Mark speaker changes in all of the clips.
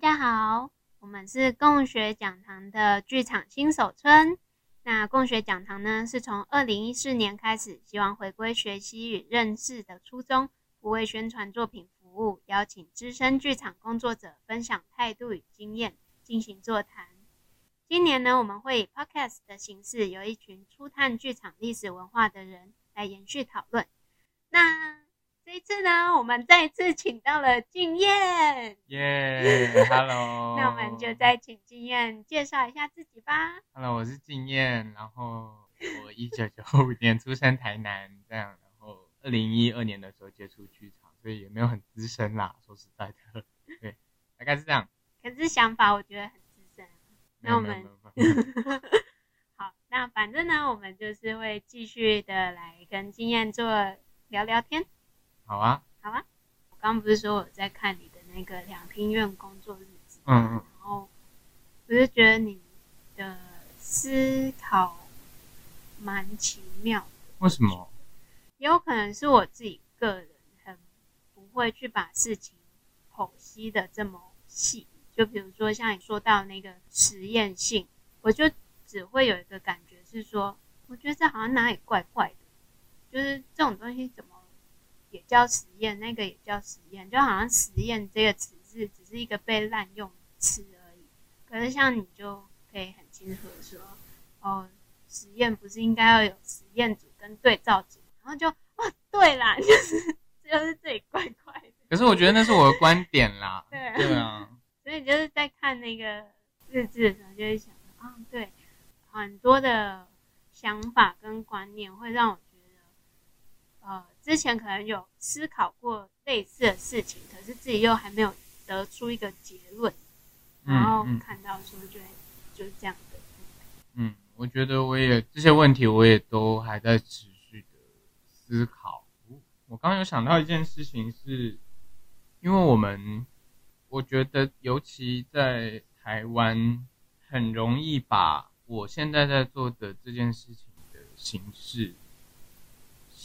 Speaker 1: 大家好，我们是共学讲堂的剧场新手村。那共学讲堂呢，是从二零一四年开始，希望回归学习与认识的初衷，不为宣传作品服务，邀请资深剧场工作者分享态度与经验，进行座谈。今年呢，我们会以 podcast 的形式，由一群初探剧场历史文化的人来延续讨论。那这一次呢，我们再次请到了静燕。
Speaker 2: 耶、yeah，Hello。
Speaker 1: 那我们就再请静燕介绍一下自己吧。
Speaker 2: Hello，我是静燕，然后我一九九五年出生台南，这样，然后二零一二年的时候接触剧场，所以也没有很资深啦，说实在的，对，大概是这样。
Speaker 1: 可是想法我觉得很资深。那我们 好，那反正呢，我们就是会继续的来跟敬燕做聊聊天。
Speaker 2: 好啊，
Speaker 1: 好啊！我刚刚不是说我在看你的那个两厅院工作日志，
Speaker 2: 嗯嗯，
Speaker 1: 然后我就觉得你的思考蛮奇妙的。
Speaker 2: 为什么？
Speaker 1: 也有可能是我自己个人很不会去把事情剖析的这么细。就比如说像你说到那个实验性，我就只会有一个感觉是说，我觉得这好像哪里怪怪的，就是这种东西怎么？也叫实验，那个也叫实验，就好像实验这个词是只是一个被滥用词而已。可是像你就可以很清楚的说，哦，实验不是应该要有实验组跟对照组，然后就哦，对啦，就是就是这里怪怪的。
Speaker 2: 可是我觉得那是我的观点啦。
Speaker 1: 对啊，
Speaker 2: 对啊。
Speaker 1: 所以就是在看那个日志的时候，就会想啊，对，很多的想法跟观念会让我。呃，之前可能有思考过类似的事情，可是自己又还没有得出一个结论，然后看到说，觉得就是这样的。
Speaker 2: 嗯，我觉得我也这些问题，我也都还在持续的思考。我刚刚有想到一件事情是，是因为我们，我觉得尤其在台湾，很容易把我现在在做的这件事情的形式。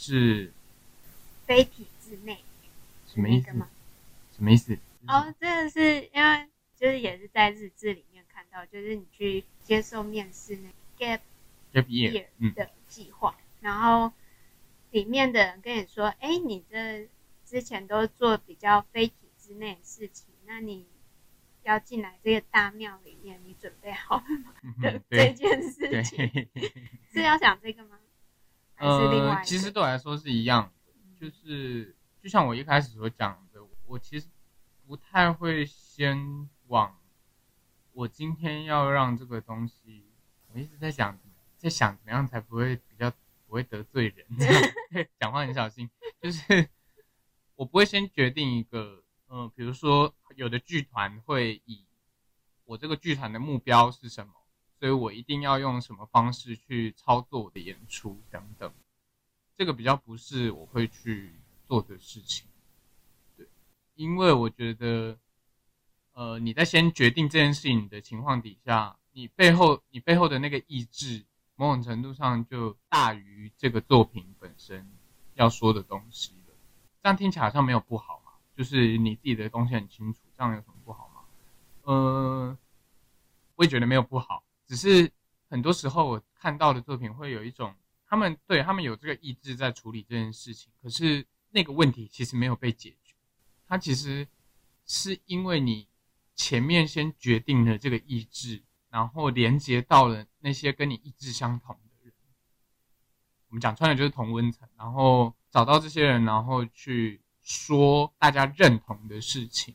Speaker 2: 是
Speaker 1: 非体制内，
Speaker 2: 什么意思吗？什么意思？
Speaker 1: 哦，这个是因为就是也是在日志里面看到，就是你去接受面试那个 gap
Speaker 2: gap year
Speaker 1: 的计划，嗯，然后里面的人跟你说，哎，你这之前都做比较非体制内的事情，那你要进来这个大庙里面，你准备好了吗？嗯、的 这件事情是要讲这个吗？
Speaker 2: 呃，其实对我来说是一样的，就是就像我一开始所讲的，我其实不太会先往我今天要让这个东西，我一直在想，在想怎么样才不会比较不会得罪人，讲话很小心，就是我不会先决定一个，嗯、呃，比如说有的剧团会以我这个剧团的目标是什么。所以我一定要用什么方式去操作我的演出等等，这个比较不是我会去做的事情，对，因为我觉得，呃，你在先决定这件事情的情况底下，你背后你背后的那个意志，某种程度上就大于这个作品本身要说的东西了。这样听起来好像没有不好嘛，就是你自己的东西很清楚，这样有什么不好吗？呃，我也觉得没有不好。只是很多时候我看到的作品会有一种，他们对他们有这个意志在处理这件事情，可是那个问题其实没有被解决。它其实是因为你前面先决定了这个意志，然后连接到了那些跟你意志相同的人。我们讲穿了就是同温层，然后找到这些人，然后去说大家认同的事情。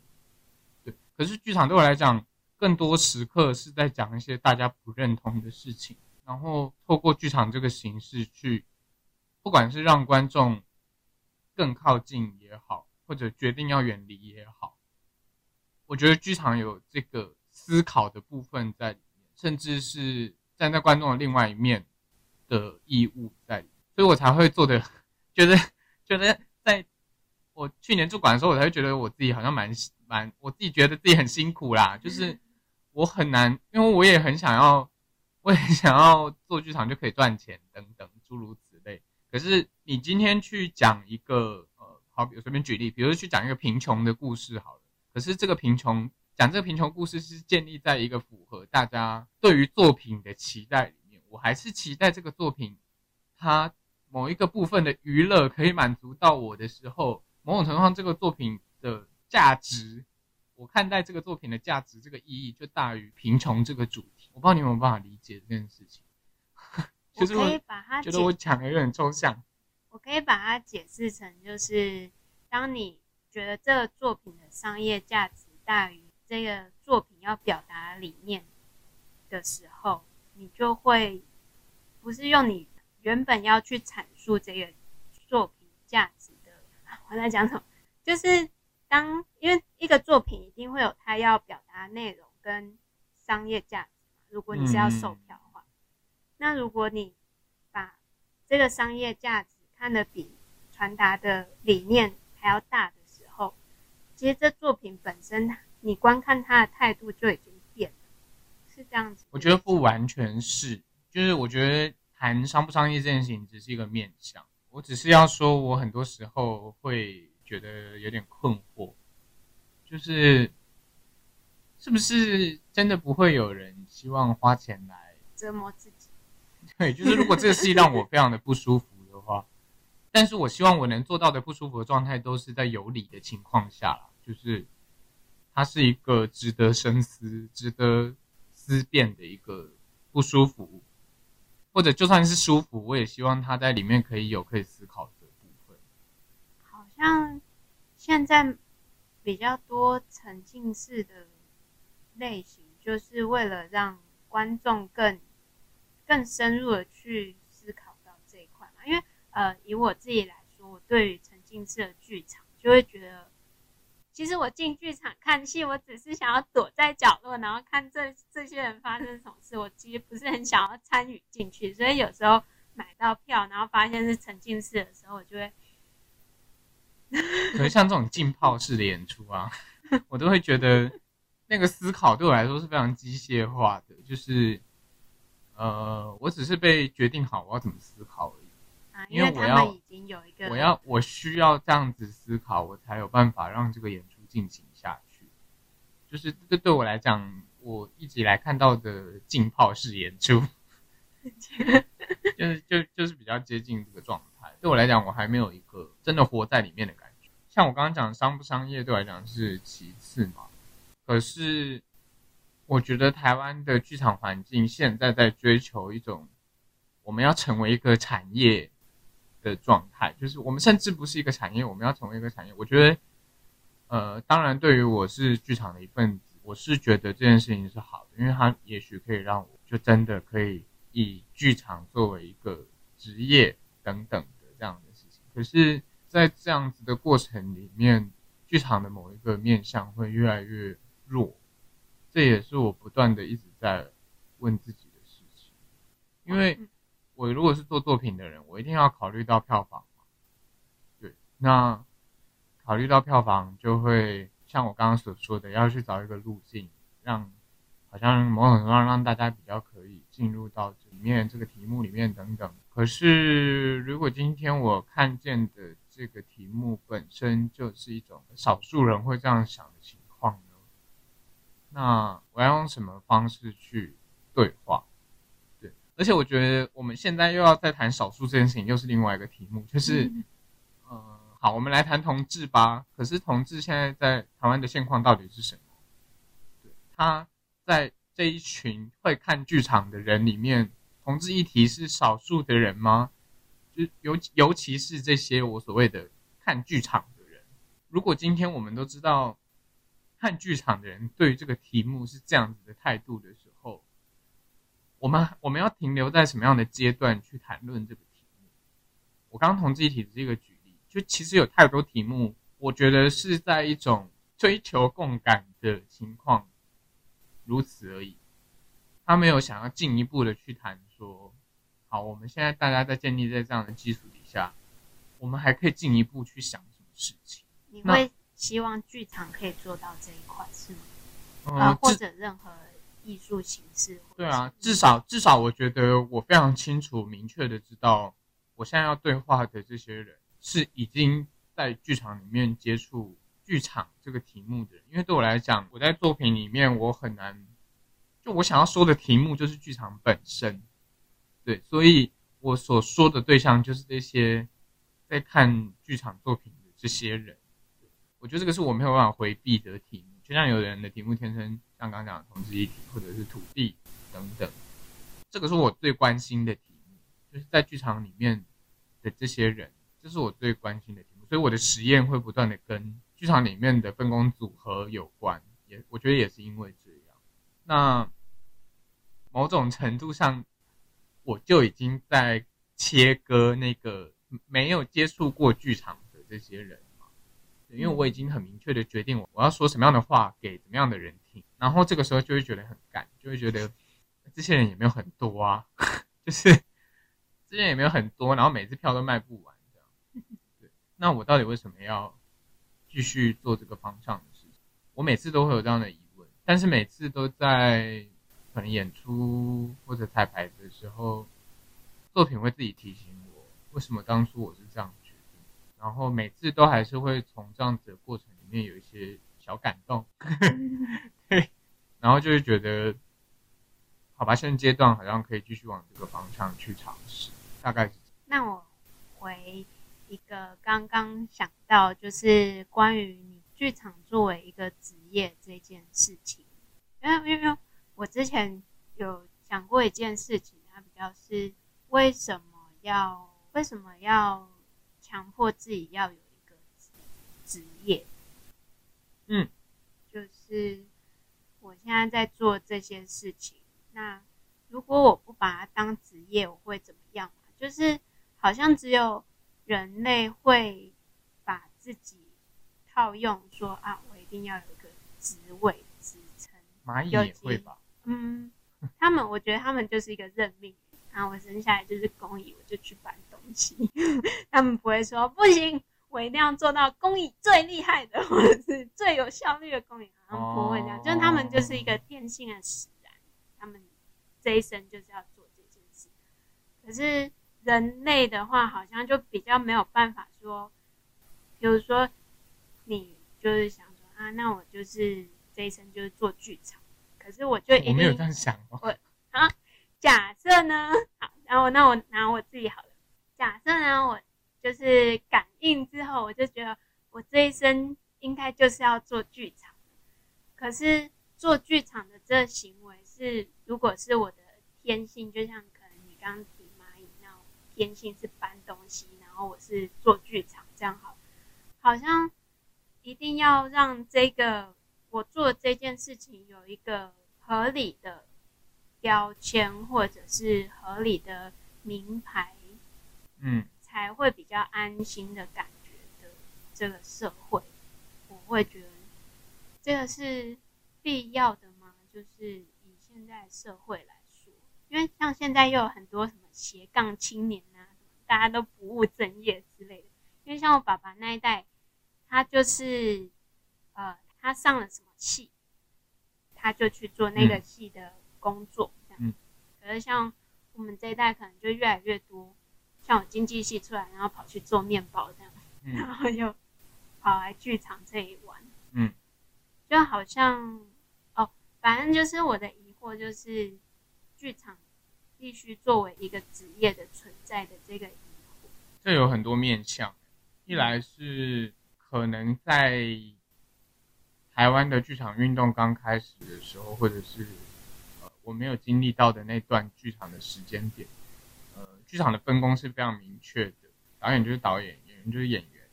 Speaker 2: 对，可是剧场对我来讲。更多时刻是在讲一些大家不认同的事情，然后透过剧场这个形式去，不管是让观众更靠近也好，或者决定要远离也好，我觉得剧场有这个思考的部分在里面，甚至是站在观众的另外一面的义务在里面，所以我才会做的，觉得觉得在我去年驻馆的时候，我才会觉得我自己好像蛮蛮，我自己觉得自己很辛苦啦，就是。我很难，因为我也很想要，我也想要做剧场就可以赚钱等等诸如此类。可是你今天去讲一个呃，好，比如随便举例，比如去讲一个贫穷的故事好了。可是这个贫穷讲这个贫穷故事是建立在一个符合大家对于作品的期待里面。我还是期待这个作品，它某一个部分的娱乐可以满足到我的时候，某种程度上，这个作品的价值，我看待这个作品的价值，这个意义就大于贫穷这个主题。我不知道你有没有办法理解这件事情。就是我
Speaker 1: 可以把它
Speaker 2: 觉得我讲的有点抽象。
Speaker 1: 我可以把它解释成，就是当你觉得这个作品的商业价值大于这个作品要表达理念的时候，你就会不是用你原本要去阐述这个作品价值的。我在讲什么？就是当因为一个作品一定会有它要表达的内容跟商业价值嘛。如果你是要售票的话，嗯、那如果你把这个商业价值看得比传达的理念还要大的时候，其实这作品本身，你观看它的态度就已经变了，是这样子。
Speaker 2: 我觉得不完全是，就是我觉得谈商不商业这件事情只是一个面向。我只是要说，我很多时候会觉得有点困惑，就是是不是真的不会有人希望花钱来
Speaker 1: 折磨自己？
Speaker 2: 对，就是如果这个事情让我非常的不舒服的话。但是我希望我能做到的不舒服的状态，都是在有理的情况下啦，就是它是一个值得深思、值得思辨的一个不舒服，或者就算是舒服，我也希望它在里面可以有可以思考
Speaker 1: 现在比较多沉浸式的类型，就是为了让观众更更深入的去思考到这一块嘛，因为。呃，以我自己来说，我对于沉浸式的剧场就会觉得，其实我进剧场看戏，我只是想要躲在角落，然后看这这些人发生什么事。我其实不是很想要参与进去，所以有时候买到票，然后发现是沉浸式的时候，我就会。
Speaker 2: 可是像这种浸泡式的演出啊，我都会觉得那个思考对我来说是非常机械化的，就是呃，我只是被决定好我要怎么思考而已。因为我要，我要，我需要这样子思考，我才有办法让这个演出进行下去。就是这对我来讲，我一直以来看到的浸泡式演出，就是就就是比较接近这个状态。对我来讲，我还没有一个真的活在里面的感觉。像我刚刚讲商不商业，对我来讲是其次嘛。可是我觉得台湾的剧场环境现在在追求一种，我们要成为一个产业。的状态就是，我们甚至不是一个产业，我们要成为一个产业。我觉得，呃，当然，对于我是剧场的一份子，我是觉得这件事情是好的，因为它也许可以让我就真的可以以剧场作为一个职业等等这样的事情。可是，在这样子的过程里面，剧场的某一个面向会越来越弱，这也是我不断的一直在问自己的事情，因为。我如果是做作品的人，我一定要考虑到票房。对，那考虑到票房，就会像我刚刚所说的，要去找一个路径，让好像某种程度上让大家比较可以进入到里面这个题目里面等等。可是，如果今天我看见的这个题目本身就是一种少数人会这样想的情况呢？那我要用什么方式去对话？对而且我觉得我们现在又要再谈少数这件事情，又是另外一个题目，就是，嗯、呃，好，我们来谈同志吧。可是同志现在在台湾的现况到底是什么？对，他在这一群会看剧场的人里面，同志议题是少数的人吗？就尤尤其是这些我所谓的看剧场的人，如果今天我们都知道看剧场的人对于这个题目是这样子的态度的时候。我们我们要停留在什么样的阶段去谈论这个题目？我刚刚同志议题这个举例，就其实有太多题目，我觉得是在一种追求共感的情况，如此而已。他没有想要进一步的去谈说，好，我们现在大家在建立在这样的基础底下，我们还可以进一步去想什么事情？
Speaker 1: 你会希望剧场可以做到这一块是吗？啊、嗯，或者任何。艺术形式，
Speaker 2: 对啊，至少至少，我觉得我非常清楚、明确的知道，我现在要对话的这些人是已经在剧场里面接触剧场这个题目的人，因为对我来讲，我在作品里面我很难，就我想要说的题目就是剧场本身，对，所以我所说的对象就是这些在看剧场作品的这些人。我觉得这个是我没有办法回避的题目，就像有人的题目天生像刚讲的同志议题，或者是土地等等，这个是我最关心的题目，就是在剧场里面的这些人，这是我最关心的题目，所以我的实验会不断的跟剧场里面的分工组合有关，也我觉得也是因为这样，那某种程度上，我就已经在切割那个没有接触过剧场的这些人。因为我已经很明确的决定我我要说什么样的话给怎么样的人听，然后这个时候就会觉得很干，就会觉得这些人也没有很多啊，就是这些人也没有很多，然后每次票都卖不完这样。对，那我到底为什么要继续做这个方向的事情？我每次都会有这样的疑问，但是每次都在可能演出或者彩排的时候，作品会自己提醒我，为什么当初我是这样决定。然后每次都还是会从这样子的过程里面有一些小感动，对，然后就会觉得，好吧，现阶段好像可以继续往这个方向去尝试，大概是。
Speaker 1: 那我回一个刚刚想到，就是关于你剧场作为一个职业这件事情，因为因为我之前有想过一件事情，它比较是为什么要为什么要。强迫自己要有一个职业，
Speaker 2: 嗯，
Speaker 1: 就是我现在在做这些事情。那如果我不把它当职业，我会怎么样？就是好像只有人类会把自己套用说啊，我一定要有一个职位职称。
Speaker 2: 蚂蚁也会吧？
Speaker 1: 嗯，他们我觉得他们就是一个任命。然后我生下来就是工蚁，我就去搬东西。他们不会说不行，我一定要做到工蚁最厉害的，或者是最有效率的工蚁。好像不会这样，哦、就是他们就是一个天性的使然，他们这一生就是要做这件事。可是人类的话，好像就比较没有办法说，比如说你就是想说啊，那我就是这一生就是做剧场。可是我就一定
Speaker 2: 我没有这样想哦。
Speaker 1: 我啊。假设呢，好，然后那我拿我自己好了。假设呢，我就是感应之后，我就觉得我这一生应该就是要做剧场。可是做剧场的这行为是，如果是我的天性，就像可能你刚天性是搬东西，然后我是做剧场这样好，好像一定要让这个我做这件事情有一个合理的。标签或者是合理的名牌，
Speaker 2: 嗯，才
Speaker 1: 会比较安心的感觉的这个社会，我会觉得这个是必要的吗？就是以现在社会来说，因为像现在又有很多什么斜杠青年啊，大家都不务正业之类的。因为像我爸爸那一代，他就是呃，他上了什么戏，他就去做那个戏的。工作这样，嗯，可是像我们这一代，可能就越来越多，像我经济系出来，然后跑去做面包这样，嗯，然后又跑来剧场这里玩，
Speaker 2: 嗯，
Speaker 1: 就好像哦，反正就是我的疑惑，就是剧场必须作为一个职业的存在的这个疑惑。
Speaker 2: 这有很多面向，一来是可能在台湾的剧场运动刚开始的时候，或者是呃。我没有经历到的那段剧场的时间点，呃，剧场的分工是非常明确的，导演就是导演，演员就是演员，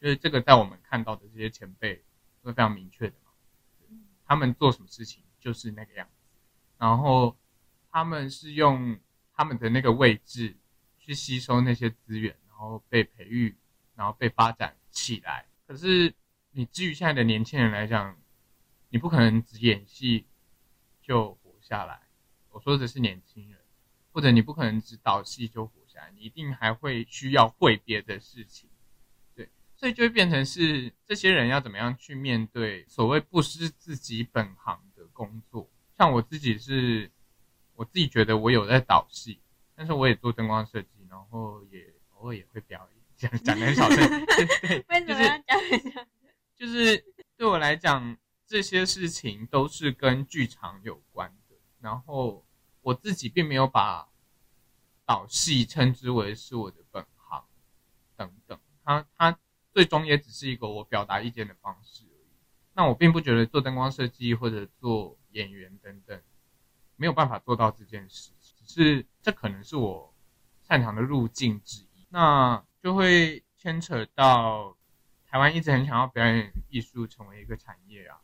Speaker 2: 就是这个在我们看到的这些前辈都是非常明确的嘛，他们做什么事情就是那个样子，然后他们是用他们的那个位置去吸收那些资源，然后被培育，然后被发展起来。可是你至于现在的年轻人来讲，你不可能只演戏就活。下来，我说的是年轻人，或者你不可能只导戏就活下来，你一定还会需要会别的事情，对，所以就会变成是这些人要怎么样去面对所谓不失自己本行的工作。像我自己是，我自己觉得我有在导戏，但是我也做灯光设计，然后也偶尔也会表演，讲讲的很小声，对对，
Speaker 1: 为什么要讲？
Speaker 2: 就是对我来讲，这些事情都是跟剧场有关的。然后我自己并没有把导戏称之为是我的本行，等等。它它最终也只是一个我表达意见的方式而已。那我并不觉得做灯光设计或者做演员等等没有办法做到这件事，只是这可能是我擅长的路径之一。那就会牵扯到台湾一直很想要表演艺术成为一个产业啊，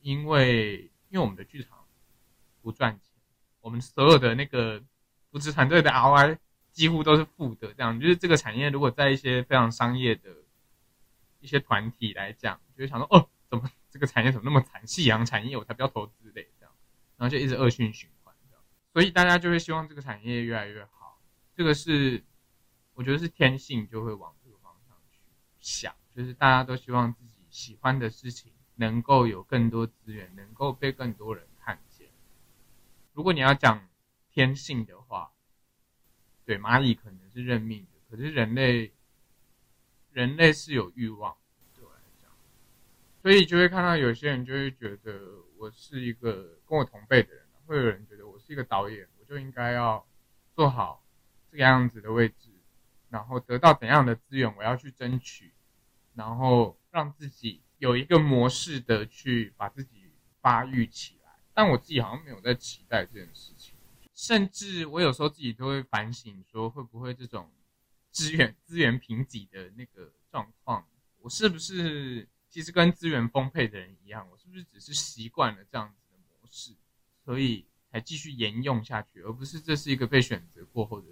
Speaker 2: 因为因为我们的剧场不赚钱，我们所有的那个扶持团队的 ROI 几乎都是负的，这样就是这个产业如果在一些非常商业的一些团体来讲，就会想说哦，怎么这个产业怎么那么惨？夕阳产业我才不要投资嘞，然后就一直恶性循环，这样，所以大家就会希望这个产业越来越好，这个是。我觉得是天性就会往这个方向去想，就是大家都希望自己喜欢的事情能够有更多资源，能够被更多人看见。如果你要讲天性的话，对，蚂蚁可能是认命的，可是人类，人类是有欲望，对我来讲，所以就会看到有些人就会觉得我是一个跟我同辈的人，会有人觉得我是一个导演，我就应该要做好这个样子的位置。然后得到怎样的资源，我要去争取，然后让自己有一个模式的去把自己发育起来。但我自己好像没有在期待这件事情，甚至我有时候自己都会反省，说会不会这种资源资源贫瘠的那个状况，我是不是其实跟资源丰沛的人一样，我是不是只是习惯了这样子的模式，所以才继续沿用下去，而不是这是一个被选择过后的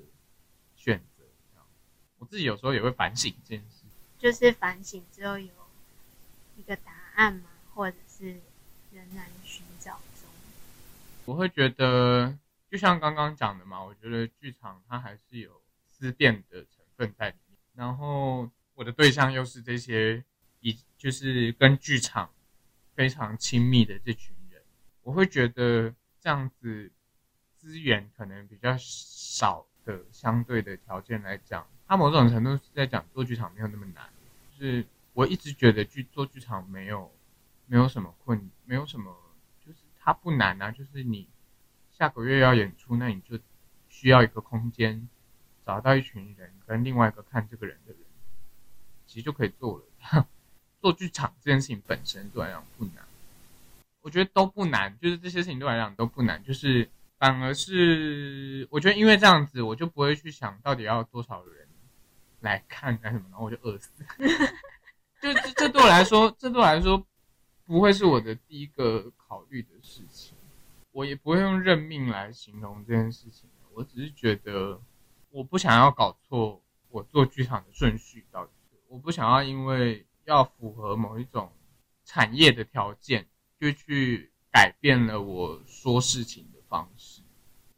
Speaker 2: 选择。我自己有时候也会反省这件事，
Speaker 1: 就是反省之后有一个答案吗？或者是仍然寻找中？
Speaker 2: 我会觉得，就像刚刚讲的嘛，我觉得剧场它还是有思辨的成分在里面。然后我的对象又是这些，以就是跟剧场非常亲密的这群人，我会觉得这样子资源可能比较少的相对的条件来讲。他某种程度是在讲做剧场没有那么难，就是我一直觉得剧做剧场没有没有什么困，没有什么，就是它不难啊，就是你下个月要演出，那你就需要一个空间，找到一群人跟另外一个看这个人的人，其实就可以做了。做剧场这件事情本身对来讲不难，我觉得都不难，就是这些事情对我来讲都不难，就是反而是我觉得因为这样子，我就不会去想到底要多少人。来看干什么？然后我就饿死。就这，这对我来说，这对我来说不会是我的第一个考虑的事情。我也不会用认命来形容这件事情。我只是觉得，我不想要搞错我做剧场的顺序到底是。我不想要因为要符合某一种产业的条件，就去改变了我说事情的方式。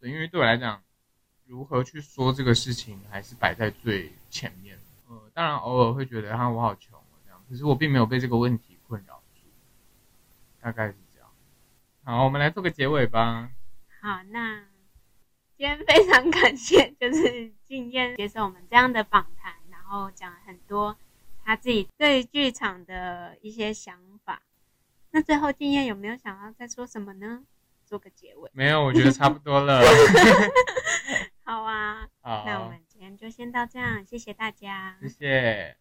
Speaker 2: 对，因为对我来讲。如何去说这个事情，还是摆在最前面。呃，当然偶尔会觉得哈，我好穷这样，可是我并没有被这个问题困扰住，大概是这样。好，我们来做个结尾吧。
Speaker 1: 好，那今天非常感谢，就是敬燕接受我们这样的访谈，然后讲很多他自己对剧场的一些想法。那最后静燕有没有想要再说什么呢？做个结尾。
Speaker 2: 没有，我觉得差不多了。
Speaker 1: 好啊，好，那我们今天就先到这样，谢谢大家，
Speaker 2: 谢谢。